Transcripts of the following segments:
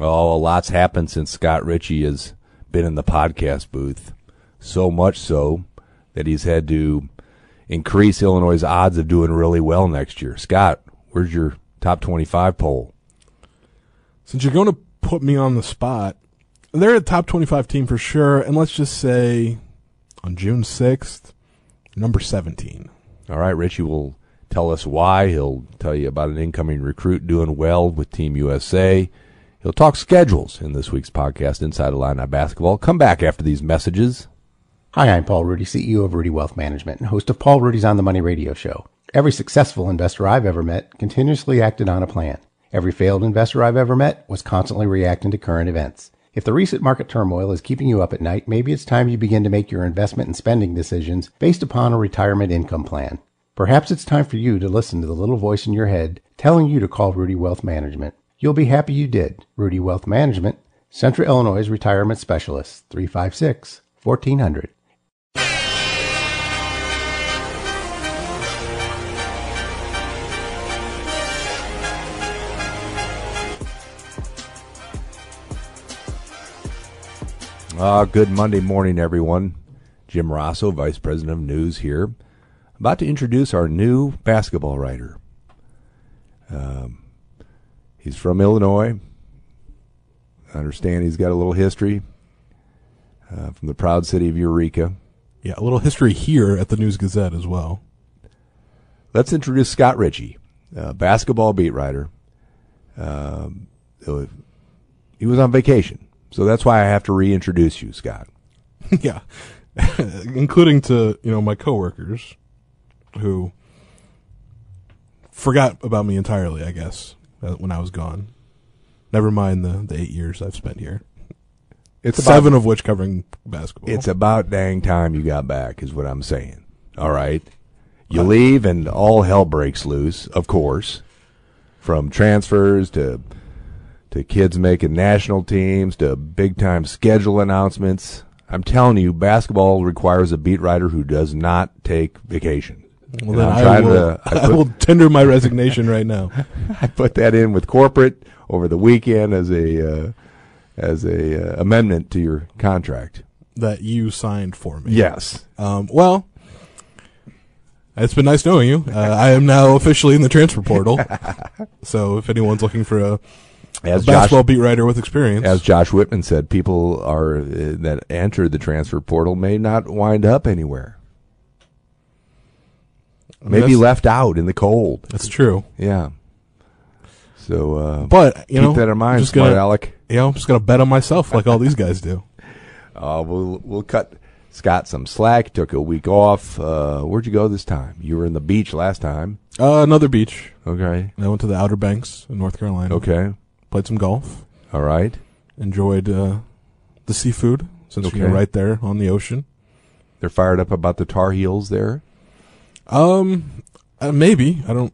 Oh, a lot's happened since Scott Richey has been in the podcast booth. So much so that he's had to increase Illinois' odds of doing really well next year. Scott, where's your top 25 poll? Since you're going to put me on the spot, they're a top 25 team for sure. And let's just say on June 6th, number 17. All right, Richey will tell us why. He'll tell you about an incoming recruit doing well with Team USA. He'll talk schedules in this week's podcast, Inside Illini Basketball. Come back after these messages. Hi, I'm Paul Rudy, CEO of Rudy Wealth Management and host of Paul Rudy's On the Money radio show. Every successful investor I've ever met continuously acted on a plan. Every failed investor I've ever met was constantly reacting to current events. If the recent market turmoil is keeping you up at night, maybe it's time you begin to make your investment and spending decisions based upon a retirement income plan. Perhaps it's time for you to listen to the little voice in your head telling you to call Rudy Wealth Management. You'll be happy you did. Rudy Wealth Management, Central Illinois Retirement Specialist, 356 1400. Uh, good Monday morning, everyone. Jim Rossow, Vice President of News here. About to introduce our new basketball writer. Um, he's from Illinois. I understand he's got a little history uh, from the proud city of Eureka. Yeah, a little history here at the News Gazette as well. Let's introduce Scott Richey, uh, basketball beat writer. Um, he was on vacation, so that's why I have to reintroduce you, Scott. yeah, including to you know my coworkers who forgot about me entirely. I guess uh, Uh, when I was gone. Never mind the the eight years I've spent here. It's seven of which covering basketball. It's about dang time you got back, is what I'm saying. All right, you leave and all hell breaks loose. Of course, from transfers to to kids making national teams to big time schedule announcements. I'm telling you, basketball requires a beat writer who does not take vacation. Well, then I will, to, I, put, I will tender my resignation right now. I put that in with corporate over the weekend as a uh, as a uh, amendment to your contract that you signed for me. Yes. Um, well, it's been nice knowing you. Uh, I am now officially in the transfer portal. so if anyone's looking for a as a basketball Josh, beat writer with experience. As Josh Whitman said, people are uh, that enter the transfer portal may not wind up anywhere. Maybe left out in the cold. That's true. Yeah. So, uh, but you keep know, that in mind, just smart gonna, Alec. You know, I'm just gonna bet on myself like all these guys do. Uh, we'll we'll cut Scott some slack. Took a week off. Uh, where'd you go this time? You were in the beach last time. Uh, another beach. Okay. I went to the Outer Banks in North Carolina. Okay. Played some golf. All right. Enjoyed uh, the seafood since okay. you're right there on the ocean. They're fired up about the Tar Heels there. Um, uh, maybe I don't.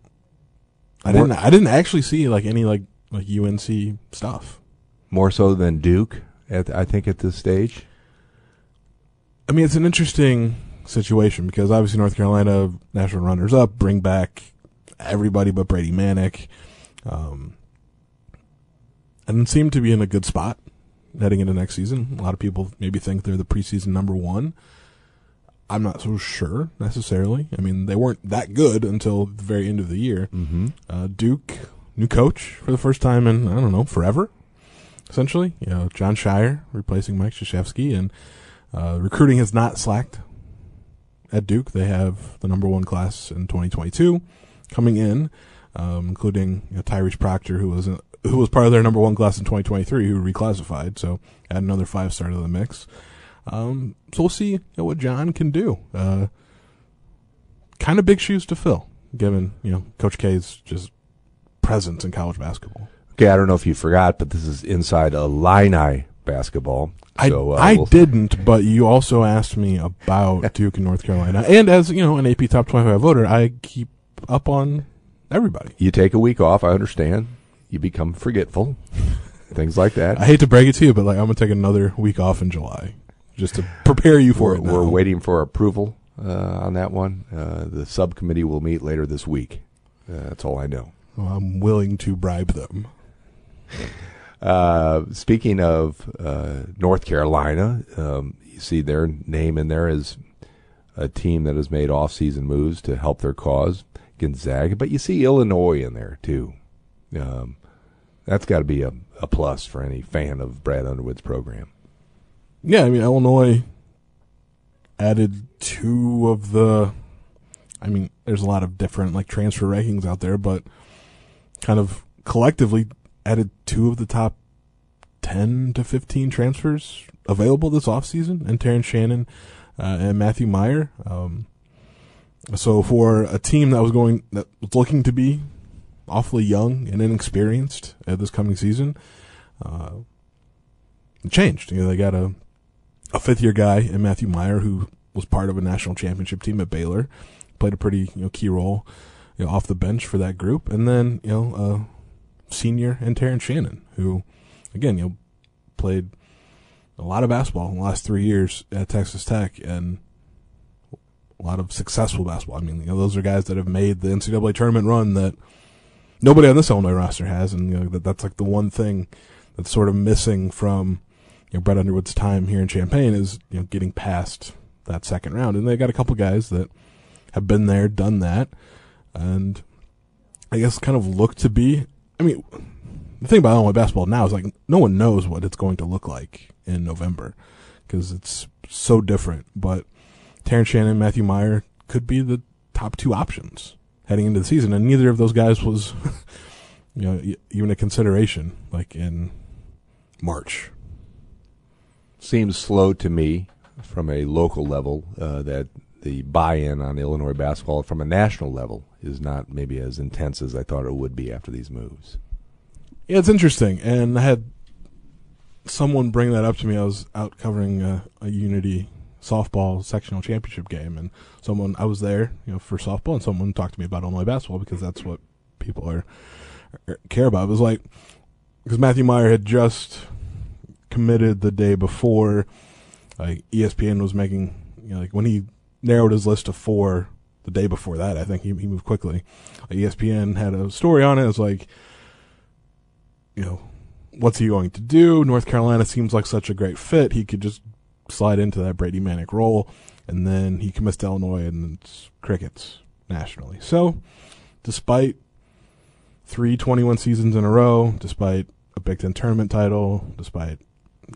I More, didn't. I didn't actually see like any like like UNC stuff. More so than Duke, at I think at this stage. I mean, it's an interesting situation because obviously North Carolina national runners up, bring back everybody but Brady Manek. Um, and seem to be in a good spot heading into next season. A lot of people maybe think they're the preseason number one. I'm not so sure necessarily. I mean, they weren't that good until the very end of the year. Mm-hmm. Uh, Duke, new coach for the first time in I don't know forever, essentially. You know, Jon Scheyer replacing Mike Krzyzewski, and uh, recruiting has not slacked at Duke. They have the number one class in 2022 coming in, um, including you know, Tyrese Proctor, who was who was part of their number one class in 2023, who reclassified. So add another five star to the mix. Um, so we'll see you know, what John can do. Uh, kind of big shoes to fill, given you know Coach K's just presence in college basketball. Okay, I don't know if you forgot, but this is inside Illini basketball. So, I, uh, I we'll didn't, but you also asked me about Duke and North Carolina, and as you know, an AP top twenty-five voter, I keep up on everybody. You take a week off, I understand you become forgetful, things like that. I hate to break it to you, but like I'm gonna take another week off in July just to prepare you for we're, it. Now. We're waiting for approval uh, on that one. Uh, the subcommittee will meet later this week. Uh, that's all I know. Well, I'm willing to bribe them. Uh, speaking of uh, North Carolina, um, you see their name in there as a team that has made off-season moves to help their cause, Gonzaga. But you see Illinois in there too. Um, that's got to be a, a plus for any fan of Brad Underwood's program. Yeah, I mean Illinois added two of the. I mean, there's a lot of different like transfer rankings out there, but kind of collectively added two of the top ten to fifteen transfers available this offseason, and Terrence Shannon uh, and Matthew Mayer. Um, so for a team that was going that was looking to be awfully young and inexperienced at this coming season, uh, it changed. You know, they got a a fifth year guy in Matthew Mayer who was part of a national championship team at Baylor, played a pretty you know key role you know, off the bench for that group, and then you know a senior and Terrence Shannon who, again you know played a lot of basketball in the last three years at Texas Tech and a lot of successful basketball. I mean, you know, those are guys that have made the NCAA tournament run that nobody on this Illinois roster has, and you know, that that's like the one thing that's sort of missing from you know Brad Underwood's time here in Champaign is you know getting past that second round, and they got a couple guys that have been there, done that, and I guess kind of look to be. I mean, the thing about Illinois basketball now is like no one knows what it's going to look like in November because it's so different. But Terrence Shannon, and Matthew Mayer could be the top two options heading into the season, and neither of those guys was, you know, even a consideration like in March. Seems slow to me from a local level uh, that the buy-in on Illinois basketball from a national level is not maybe as intense as I thought it would be after these moves. Yeah, it's interesting, and I had someone bring that up to me. I was out covering a, a Unity softball sectional championship game, and someone I was there, you know, for softball, and someone talked to me about Illinois basketball because that's what people are, are care about. It was like because Matthew Mayer had just committed the day before, like ESPN was making, you know, like when he narrowed his list to four the day before that. I think he he moved quickly. Like ESPN had a story on it. It was like, you know, what's he going to do? North Carolina seems like such a great fit. He could just slide into that Brady Manek role, and then he commits to Illinois, and it's crickets nationally. So, despite three 21 seasons in a row, despite a Big Ten tournament title, despite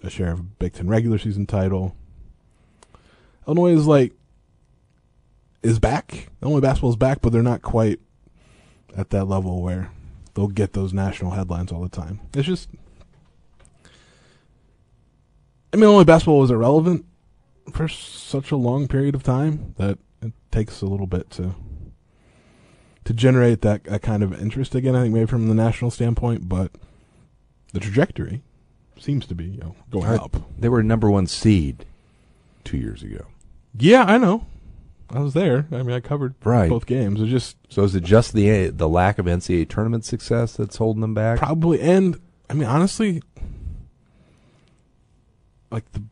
a share of Big Ten regular season title, Illinois is like is back. Illinois basketball is back, but they're not quite at that level where they'll get those national headlines all the time. It's just I mean, only basketball was irrelevant for such a long period of time that it takes a little bit to to generate that, that kind of interest again. I think maybe from the national standpoint, but the trajectory seems to be you know, going up. They were number one seed two years ago. Yeah, I know. I was there. I mean, I covered Right. both games. It just So is it just the the lack of NCAA tournament success that's holding them back? probably, and I mean, honestly, like the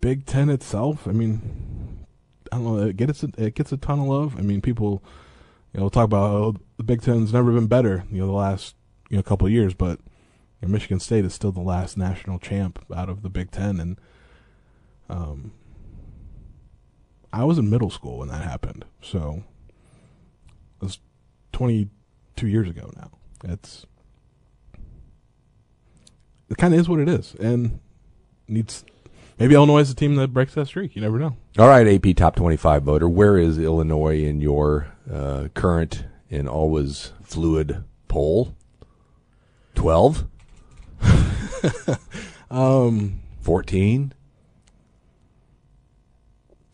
Big Ten itself. I mean, I don't know. It gets a, it gets a ton of love. I mean, people, you know, talk about oh, the Big Ten's never been better. You know, the last you know couple of years, but know, Michigan State is still the last national champ out of the Big Ten, and um, I was in middle school when that happened, so it was twenty two years ago now. It's it kind of is what it is, and needs maybe Illinois is the team that breaks that streak. You never know. All right, AP top 25 voter. Where is Illinois in your uh, current and always fluid poll? 12? Um, 14?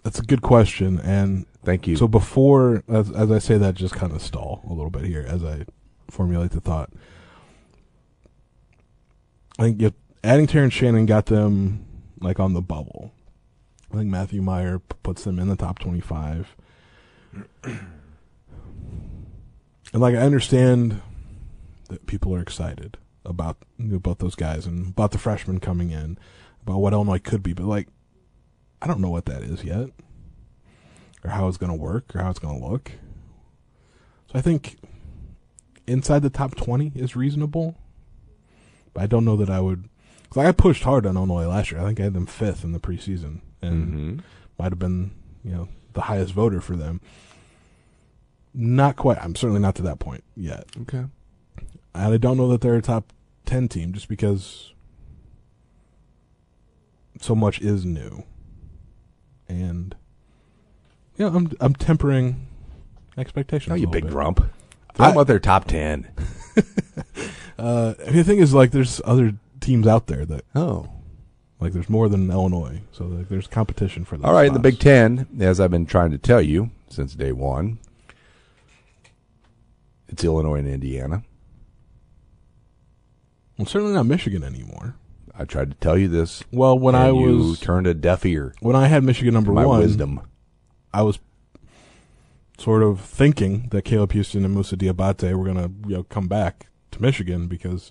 that's a good question, and Thank you. so before as, as I say that, just kind of stall a little bit here as I formulate the thought. I think if adding Terrence Shannon got them like on the bubble. I think Matthew Mayer p- puts them in the top twenty-five. And like I understand that people are excited about about those guys and about the freshmen coming in, about what Illinois could be, but like I don't know what that is yet, or how it's going to work, or how it's going to look. So I think inside the top twenty is reasonable. But I don't know that I would. Cause I pushed hard on Illinois last year. I think I had them fifth in the preseason, and Mhm. might have been you know the highest voter for them. Not quite. I'm certainly not to that point yet. Okay. And I don't know that they're a top ten team just because so much is new, and yeah, I'm I'm tempering expectations. Oh, you big bit. grump. Talk I- about their top ten. Uh, I mean, the thing is, like, there's other teams out there that Oh. like there's more than Illinois, so like, there's competition for. that. All right, in the. Big Ten, as I've been trying to tell you since day one, it's Illinois and Indiana. Well, certainly not Michigan anymore. I tried to tell you this. Well, when I you was turned a deaf ear when I had Michigan number my one, wisdom. I was sort of thinking that Caleb Houston and Musa Diabate were gonna you know come back to Michigan because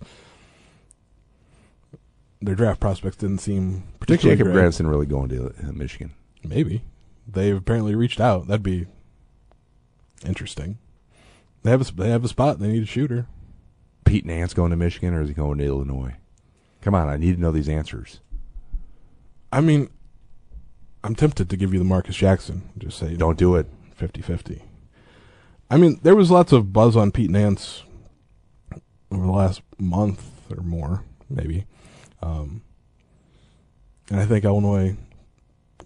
their draft prospects didn't seem particularly Jacob great. Granson really going to uh, Michigan. Maybe they've apparently reached out. That'd be interesting. They have a, they have a spot. They need a shooter. Pete Nance going to Michigan or is he going to Illinois? Come on, I need to know these answers. I mean, I'm tempted to give you the Marcus Jackson. Just say Don't do it. 50-50. I mean, there was lots of buzz on Pete Nance over the last month or more, maybe. Um, and I think Illinois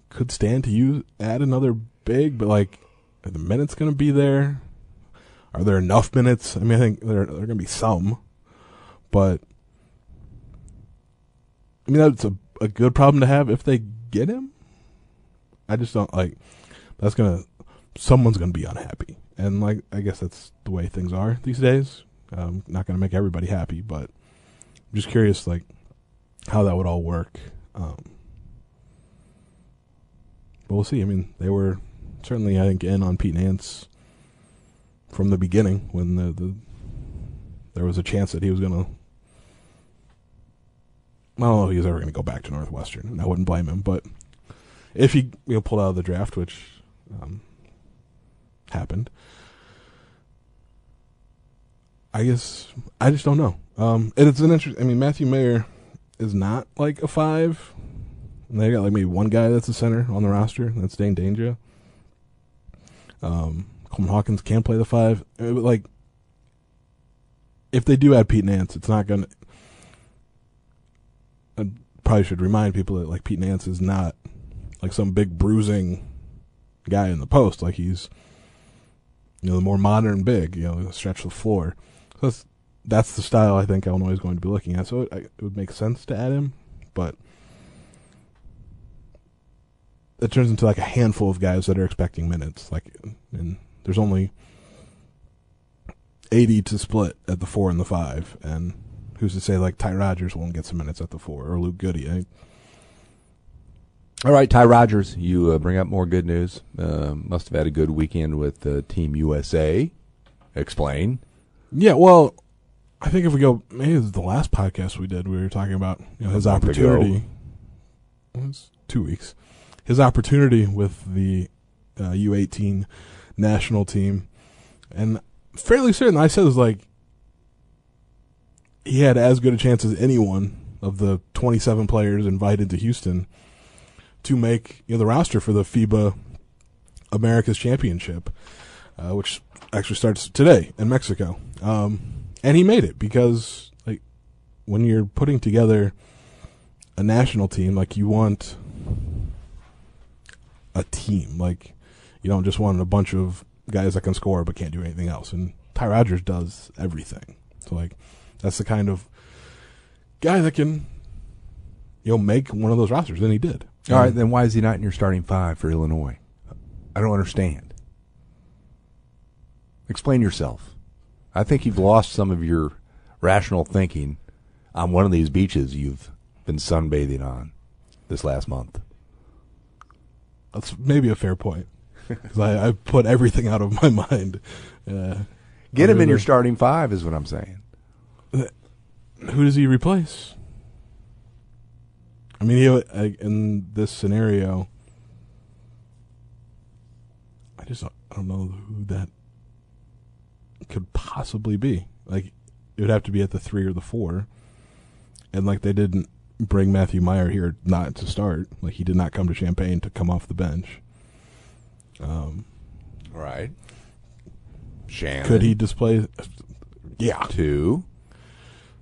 could stand to use add another big, but like, are the minutes going to be there? Are there enough minutes? I mean, I think there, there are going to be some, but I mean, that's a, a good problem to have if they get him. I just don't like, that's going to, someone's going to be unhappy. And like, I guess that's the way things are these days. I'm not going to make everybody happy, but I'm just curious, like, how that would all work. Um, but we'll see. I mean, they were certainly, I think, in on Pete Nance from the beginning when the, the there was a chance that he was going to. I don't know if he was ever going to go back to Northwestern, and I wouldn't blame him. But if he you know, pulled out of the draft, which um, happened, I guess I just don't know. Um, it's an interest. I mean, Matthew Mayer is not like a five. And they got like maybe one guy that's a center on the roster. That's Dain Dainja. Um, Coleman Hawkins can play the five. Uh, like, if they do add Pete Nance, it's not gonna. I probably should remind people that like Pete Nance is not like some big bruising guy in the post. Like he's, you know, the more modern big. You know, stretch the floor. So that's that's the style I think Illinois is going to be looking at. So it, it would make sense to add him, but it turns into like a handful of guys that are expecting minutes. Like, and there's only eighty to split at the four and the five, and who's to say like Ty Rodgers won't get some minutes at the four or Luke Goode? I, All right, Ty Rodgers, you uh, bring up more good news. Uh, must have had a good weekend with uh, Team USA. Explain. Yeah, well, I think if we go, maybe it was the last podcast we did, we were talking about you know his A month ago. opportunity. It was two weeks. His opportunity with the uh, U18 national team, and fairly certain I said it was like he had as good a chance as anyone of the 27 players invited to Houston to make you know the roster for the FIBA America's Championship, uh, which actually starts today in Mexico. Um, and he made it because like when you're putting together a national team, like you want a team. Like you don't just want a bunch of guys that can score but can't do anything else. And Ty Rodgers does everything. So like that's the kind of guy that can you know make one of those rosters, and he did. All right, then why is he not in your starting five for Illinois? I don't understand. Explain yourself. I think you've lost some of your rational thinking on one of these beaches you've been sunbathing on this last month. That's maybe a fair point. 'Cause I, I put everything out of my mind. Uh, Get him in your starting five, is what I'm saying. Who does he replace? I mean, he, in this scenario, I just don't, I don't know who that could possibly be. Like, it would have to be at the three or the four. and like they didn't bring Matthew Mayer here not to start. Like he did not come to Champaign to come off the bench. Um, Right. Shannon. could he display? Yeah, Two.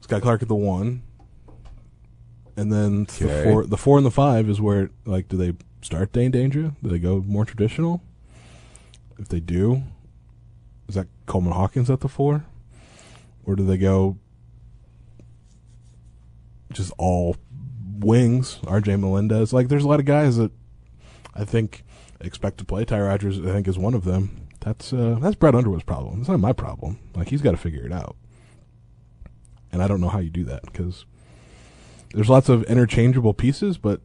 Scott Clark at the one, and then the four, the four and the five is where like do they start Dain Dainja? Do they go more traditional? If they do, is that Coleman Hawkins at the four, or do they go just all wings? R.J. Melendez, like there's a lot of guys that I think expect to play. Ty Rodgers, I think, is one of them. That's uh, that's Brad Underwood's problem. It's not my problem. Like he's got to figure it out and I don't know how you do that because there's lots of interchangeable pieces, but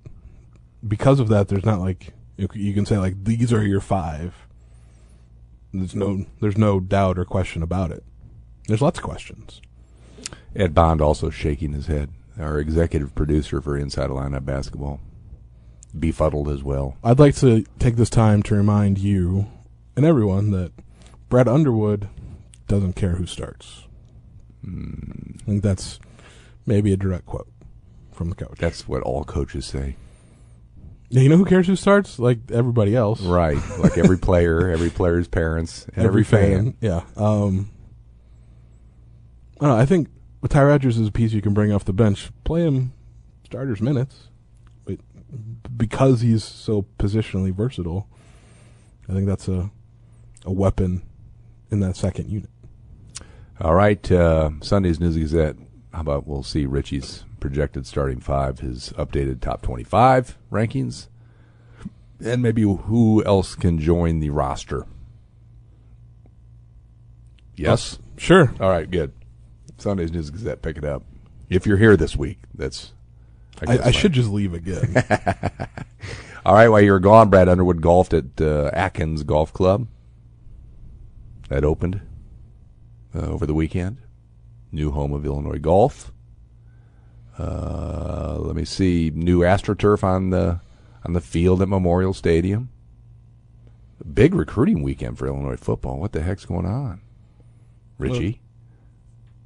because of that, there's not like you can say like these are your five. There's no there's no doubt or question about it. There's lots of questions. Ed Bond also shaking his head. Our executive producer for Inside Illini Basketball. Befuddled as well. I'd like to take this time to remind you and everyone that Brad Underwood doesn't care who starts. I think that's maybe a direct quote from the coach. That's what all coaches say. Yeah, you know who cares who starts? Like everybody else. Right. Like every player, every player's parents, and every, fan. Yeah. Um, I don't know. I think with Ty Rodgers is a piece you can bring off the bench, play him starters minutes, because he's so positionally versatile, I think that's a a weapon in that second unit. All right. Uh, Sunday's News Gazette. How about we'll see Richey's projected starting five, his updated top 25 rankings, and maybe who else can join the roster. Yes? Sure. All right, good. Sunday's News Gazette, pick it up. If you're here this week, that's. I, I fine. should just leave again. All right, while you were gone, Brad Underwood golfed at uh, Atkins Golf Club. That opened uh, over the weekend. New home of Illinois Golf. Uh, let me see. New AstroTurf on the on the field at Memorial Stadium. Big recruiting weekend for Illinois football. What the heck's going on, Richey?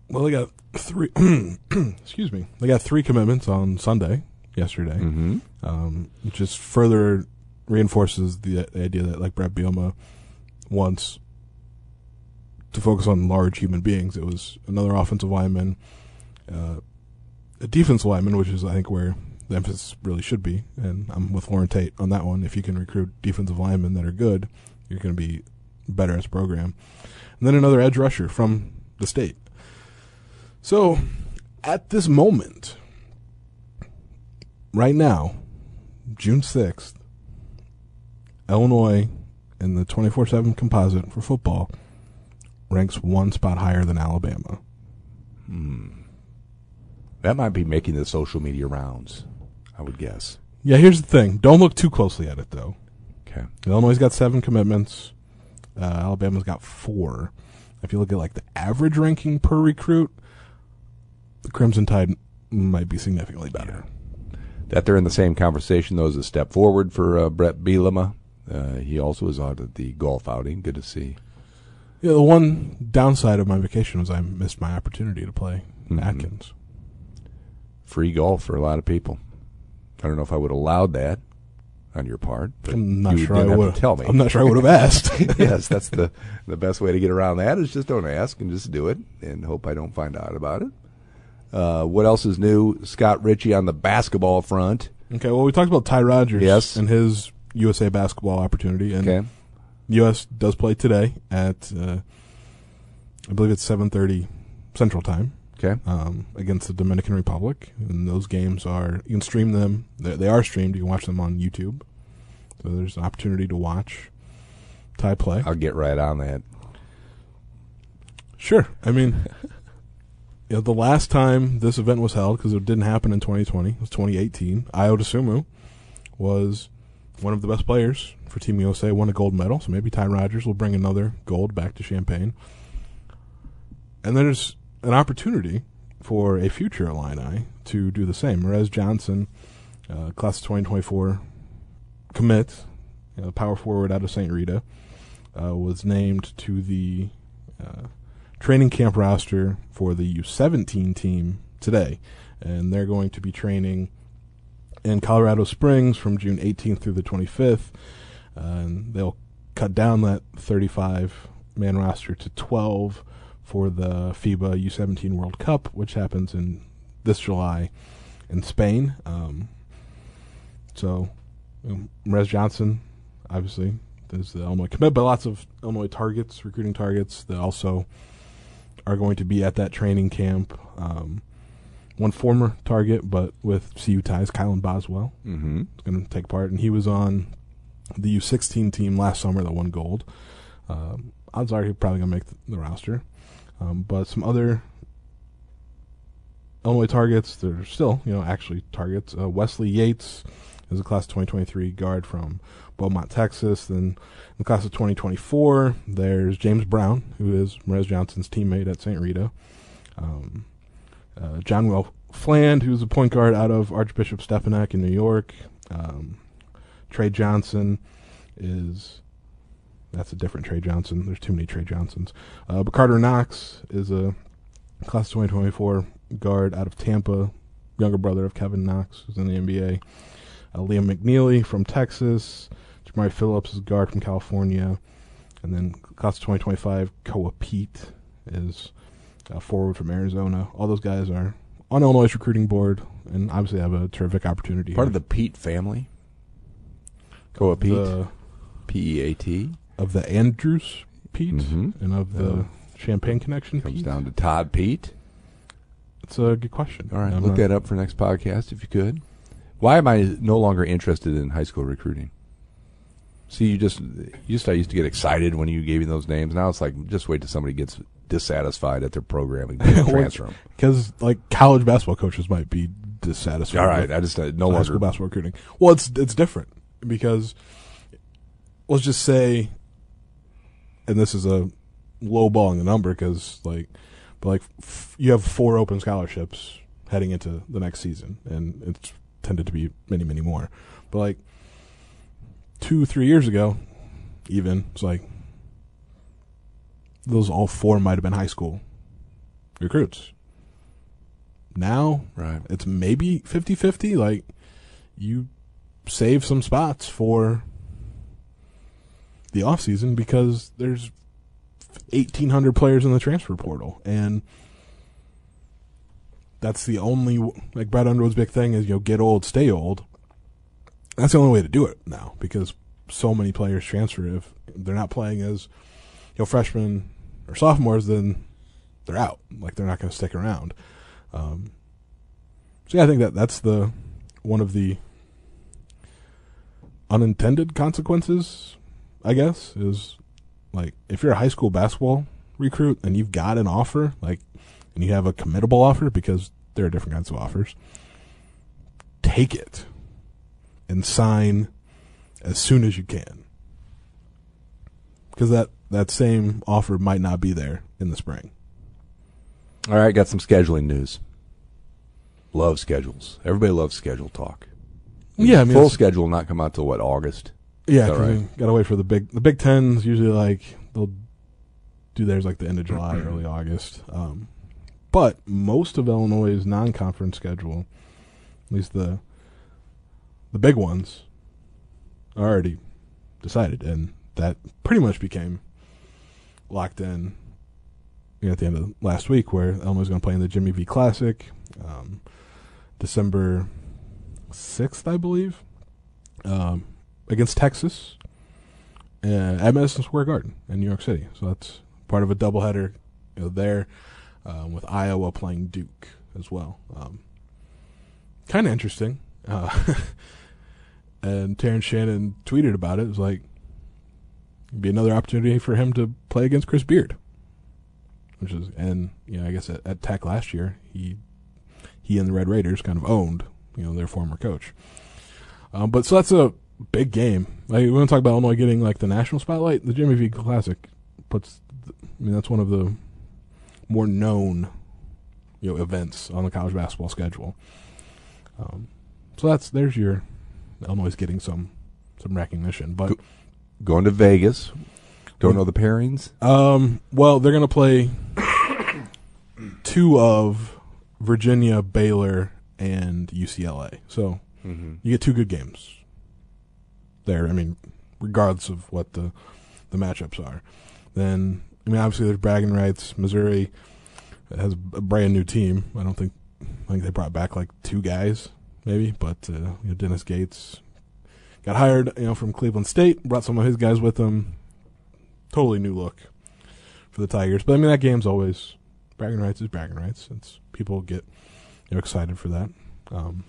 Well, they got three. excuse me. They got three commitments on Sunday yesterday. mm-hmm. um, which just further reinforces the, the idea that like Bret Bielema wants to focus on large human beings. It was another offensive lineman, uh, a defensive lineman, which is I think where the emphasis really should be. And I'm with Loren Tate on that one. If you can recruit defensive linemen that are good, you're going to be better as a program. And then another edge rusher from the state. So, at this moment, right now, June 6th, Illinois in the 24 7 composite for football ranks one spot higher than Alabama. That might be making the social media rounds. I would guess. Yeah, here's the thing. Don't look too closely at it, though. Okay. Illinois's got seven commitments. Uh, Alabama's got four. If you look at like the average ranking per recruit, Crimson Tide might be significantly better. that they're in the same conversation, though, is a step forward for uh, Bret Bielema. Uh, he also was out at the golf outing. Good to see. Yeah, the one downside of my vacation was I missed my opportunity to play Mhm. Atkins. Free golf for a lot of people. I don't know if I would have allowed that on your part. I'm not sure I would tell me. I'm not sure I would have asked. yes, that's the the best way to get around that is just don't ask and just do it and hope I don't find out about it. Uh, what else is new? Scott Richey on the basketball front. Okay, well, we talked about Ty Rodgers Yes. and his USA basketball opportunity, and Okay. U.S. does play today at, uh, I believe it's 7:30 Central Time Okay. um, against the Dominican Republic, and those games are you can stream them. They, they are streamed. You can watch them on YouTube. So there's an opportunity to watch Ty play. I'll get right on that. Sure. I mean, you know, the last time this event was held, because it didn't happen in 2020, it was 2018. Ayo Dosunmu was one of the best players for Team USA, won a gold medal. So maybe Ty Rodgers will bring another gold back to Champaign. And there's an opportunity for a future Illini to do the same. Morez Johnson, uh, class of 2024 commit, you know, power forward out of St. Rita, uh, was named to the uh, training camp roster for the U17 team today. and they're going to be training in Colorado Springs from June 18th through the 25th. Uh, and they'll cut down that 35 man roster to 12 for the FIBA U17 World Cup, which happens in this July in Spain. Um, so, know, Morez Johnson, obviously, there's the Illinois commit, but lots of Illinois targets, recruiting targets that also are going to be at that training camp. Um, one former target, but with CU ties, Kylan Boswell Mm-hmm. is going to take part, and he was on the U16 team last summer that won gold. Um, odds are he's probably going to make the, the roster. Um, but some other Illinois targets, they're still, you know, actually targets. Uh, Wesley Yates is a class of 2023 guard from Beaumont, Texas. Then in the class of 2024, there's James Brown, who is Morez Johnson's teammate at St. Rita. Um, uh, John Will Fland, who's a point guard out of Archbishop Stepinac in New York. Um, Trey Johnson is that's a different Trey Johnson. There's too many Trey Johnsons. Uh, but Carter Knox is a class of 2024 guard out of Tampa, younger brother of Kevin Knox, who's in the NBA. Uh, Liam McNeely from Texas. Jamari Phillips is a guard from California. And then class of 2025, Koa Peat is a forward from Arizona. All those guys are on Illinois' recruiting board and obviously have a terrific opportunity Part here. of the Peat family. Koa Peat. P E A T. of the Andrews Peat Mhm. and of the Yeah. Champaign Connection Comes Pete? down to Todd Peat. It's a good question. All right, I'm look not- that up for next podcast if you could. Why am I no longer interested in high school recruiting? See, you just you just I used to get excited when you gave me those names. Now it's like just wait till somebody gets dissatisfied at their programming, and transfer them. because like college basketball coaches might be dissatisfied. All right, I just uh, no high school longer. basketball recruiting. Well, it's it's different because let's just say, and this is a low balling the number because like, but like f- you have four open scholarships heading into the next season, and it's tended to be many many more. But like two three years ago, even it's like those all four might have been high school recruits. Now Right. it's maybe 50-50 like you save some spots for the off season because there's 1800 players in the transfer portal and that's the only like Brad Underwood's big thing is you know get old stay old. That's the only way to do it now because so many players transfer. If they're not playing as you know freshmen or sophomores then they're out. Like they're not going to stick around. Um, so yeah, I think that that's the one of the unintended consequences. I guess is like if you're a high school basketball recruit and you've got an offer, like, and you have a committable offer because there are different kinds of offers. Take it and sign as soon as you can, because that that same offer might not be there in the spring. All right, got some scheduling news. Love schedules. Everybody loves schedule talk. Yeah, I mean, full schedule not come out till what August. Yeah, Is that 'cause right? gotta wait for the big. The Big Ten's usually like they'll do theirs like the end of July, early August. Um, but most of Illinois' non-conference schedule, at least the the big ones, are already decided, and that pretty much became locked in you know, at the end of last week, where Illinois is going to play in the Jimmy V Classic, um, December sixth, I believe, um, against Texas uh, at Madison Square Garden in New York City. So that's part of a doubleheader you know, there, um, with Iowa playing Duke as well. Um, kind of interesting. Uh, and Terrence Shannon tweeted about it. It was like, it'd be another opportunity for him to play against Chris Beard. Which is, and you know, I guess at, at Tech last year, he he and the Red Raiders kind of owned, you know, their former coach. Um, but so that's a big game. Like we want to talk about Illinois getting like the national spotlight. The Jimmy V Classic puts, I mean, that's one of the more known, you know, events on the college basketball schedule. Um, so that's there's your Illinois getting some some recognition, but Going to Vegas. Don't know the pairings. um, well, they're going to play two of Virginia, Baylor, and UCLA. So Mm-hmm. you get two good games there. I mean, regardless of what the the matchups are. Then I mean, obviously there's bragging rights. Missouri has a brand new team. I don't think I think they brought back like two guys maybe, but uh, you know, Dennis Gates got hired, you know, from Cleveland State. Brought some of his guys with him. Totally new look for the Tigers. But I mean, that game's always bragging rights is bragging rights. It's people get you know excited for that. Um,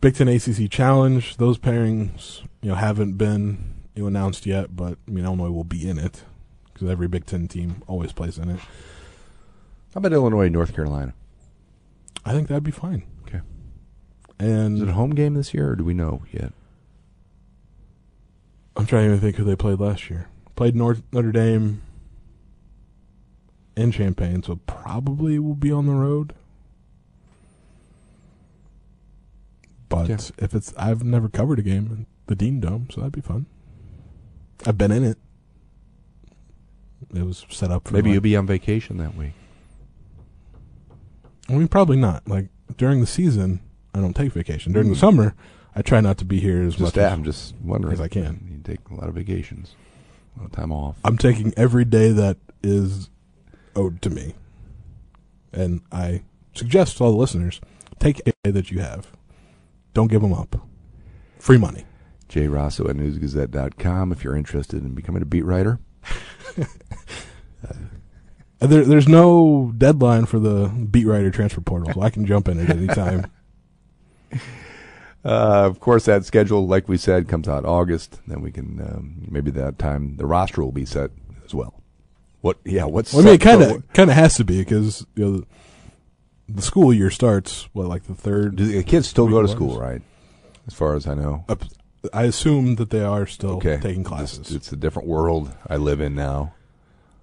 Big Ten ACC Challenge. Those pairings, you know, haven't been you announced yet, but I mean, Illinois will be in it because every Big Ten team always plays in it. How about Illinois, North Carolina? I think that'd be fine. Okay. And Is it a home game this year, or do we know yet? I'm trying to even think who they played last year. Played North Notre Dame in Champaign, so probably will be on the road. But Yeah. if it's, I've never covered a game in the Dean Dome, so that'd be fun. I've been in it. It was set up for Maybe like- you'll be on vacation that week. I mean, probably not. Like during the season, I don't take vacation. During the Mm. summer, I try not to be here as Just much. as, I'm just wondering as I can. You take a lot of vacations, a lot of time off. I'm taking every day that is owed to me. And I suggest to all the listeners take a day that you have. Don't give them up. Free money. Jay Rossow at newsgazette.com if you're interested in becoming a beat writer. And there, there's no deadline for the beat writer transfer portal, so I can jump in at any time. Uh, of course, that schedule, like we said, comes out August. Then we can um, maybe that time the roster will be set as well. What? Yeah. What's? Well, I mean, it kind of kind of has to be because you know, the, school year starts what like the third. Do the kids still go to school, right? As far as I know. up- I assume that they are still Okay. taking classes. it's a different world I live in now.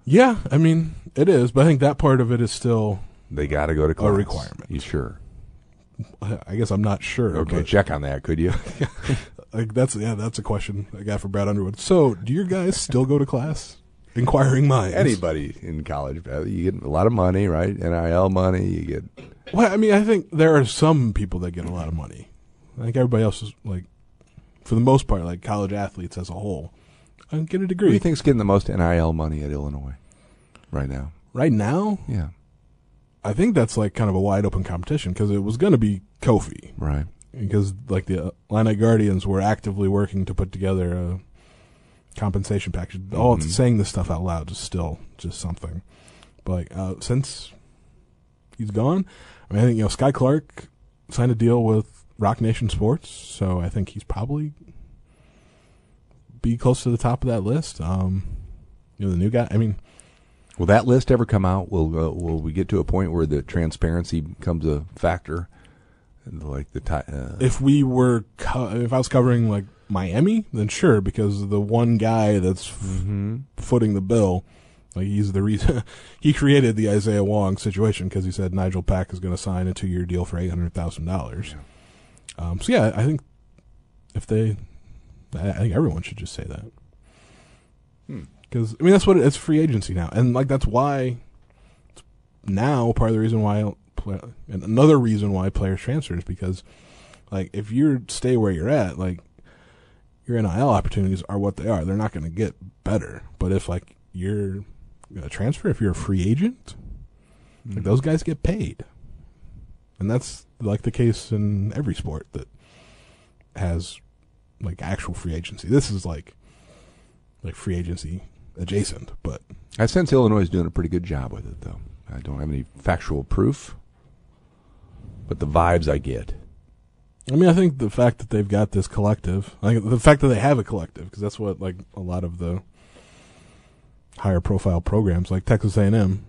yeah, I mean it is, but I think that part of it is still. They got to go to class. A requirement. You sure? I guess I'm not sure. Okay, check on that, could you? like that's yeah, that's a question I got for Brad Underwood. So, do your guys still go to class? Inquiring minds. Anybody in college, you get a lot of money, right? NIL money. You get Well, I mean, I think there are some people that get a lot of money. I think everybody else is like, for the most part, like college athletes as a whole, I get a degree. who do you think's getting the most NIL money at Illinois right now? right now, Yeah, I think that's like kind of a wide open competition because it was going to be Kofi right. because like the Illini Guardians were actively working to put together a compensation package. All Mhm. saying this stuff out loud is still just something. But like, uh, since he's gone, I mean, I think you know Skyy Clark signed a deal with Roc Nation Sports, so I think he's probably be close to the top of that list. Um, you know, the new guy. I mean, Will that list ever come out? Will uh, Will we get to a point where the transparency becomes a factor? Like the ti- uh, if we were co- if I was covering like Miami, then sure, because the one guy that's f- Mhm. footing the bill, like he's the reason he created the Isaiah Wong situation because he said Nigel Pack is going to sign a two year deal for eight hundred thousand dollars. Um, so yeah, I think if they, I I think everyone should just say that Hmm. because I mean that's what it, it's free agency now, and like that's why now part of the reason why and another reason why players transfer is because like if you stay where you're at, like your NIL opportunities are what they are. They're not going to get better. But if like you're a transfer, if you're a free agent, like those guys get paid, and that's like the case in every sport that has like actual free agency. This is like like free agency adjacent, but I sense Illinois is doing a pretty good job with it, though. I don't have any factual proof, but the vibes I get. I mean, I think the fact that they've got this collective, like the fact that they have a collective, because that's what like a lot of the higher profile programs, like Texas A and M,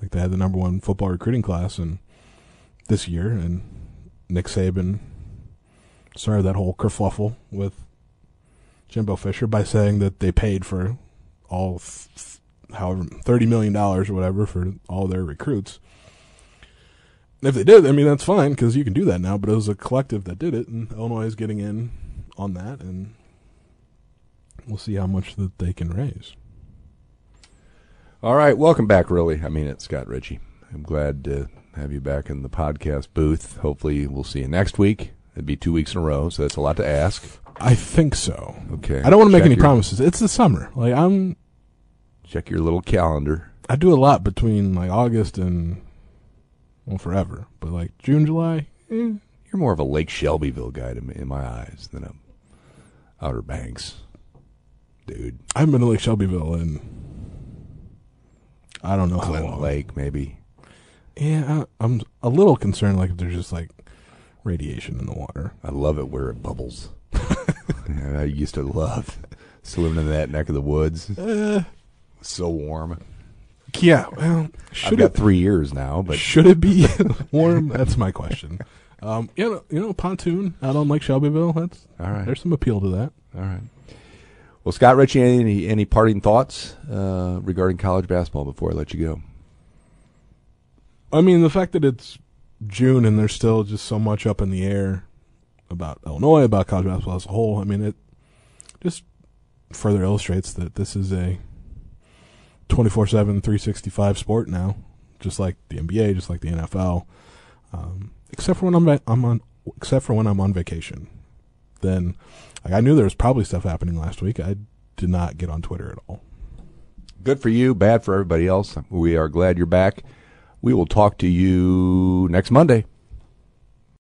like they had the number one football recruiting class, and this year, and Nick Saban started that whole kerfluffle with Jimbo Fisher by saying that they paid for all, however, thirty million dollars or whatever for all their recruits. If they did, I mean that's fine because you can do that now. But it was a collective that did it, and Illinois is getting in on that, and we'll see how much that they can raise. All right, welcome back, really. I mean it, Scott Richey. I'm glad to have you back in the podcast booth. Hopefully, we'll see you next week. It'd be two weeks in a row, so that's a lot to ask. I think so. Okay. I don't want to make Check any your- promises. It's the summer. Like I'm, Check your little calendar. I do a lot between like August and well, forever. But like June, July, eh, You're more of a Lake Shelbyville guy to me, in my eyes than a Outer Banks dude. I haven't been to Lake Shelbyville in I don't know how long. Lake, maybe. Yeah, I, I'm a little concerned. Like if there's just like radiation in the water. I love it where it bubbles. I used to love swimming in that neck of the woods. Uh, So warm. yeah. Well, I've should got it three years now, but should it be warm? That's my question. Um, you know, you know, pontoon out on Lake Shelbyville. That's all right, there's some appeal to that. all right. Well, Scott Richey, any any parting thoughts uh, regarding college basketball before I let you go? I mean, the fact that it's June and there's still just so much up in the air about Illinois, about college basketball as a whole. I mean, it just further illustrates that this is a 24 7, 365 sport now, just like the NBA, just like the NFL. Um, except for when I'm, va- I'm on, except for when I'm on vacation. Then, like, I knew there was probably stuff happening last week. I did not get on Twitter at all. Good for you, bad for everybody else. We are glad you're back. We will talk to you next Monday.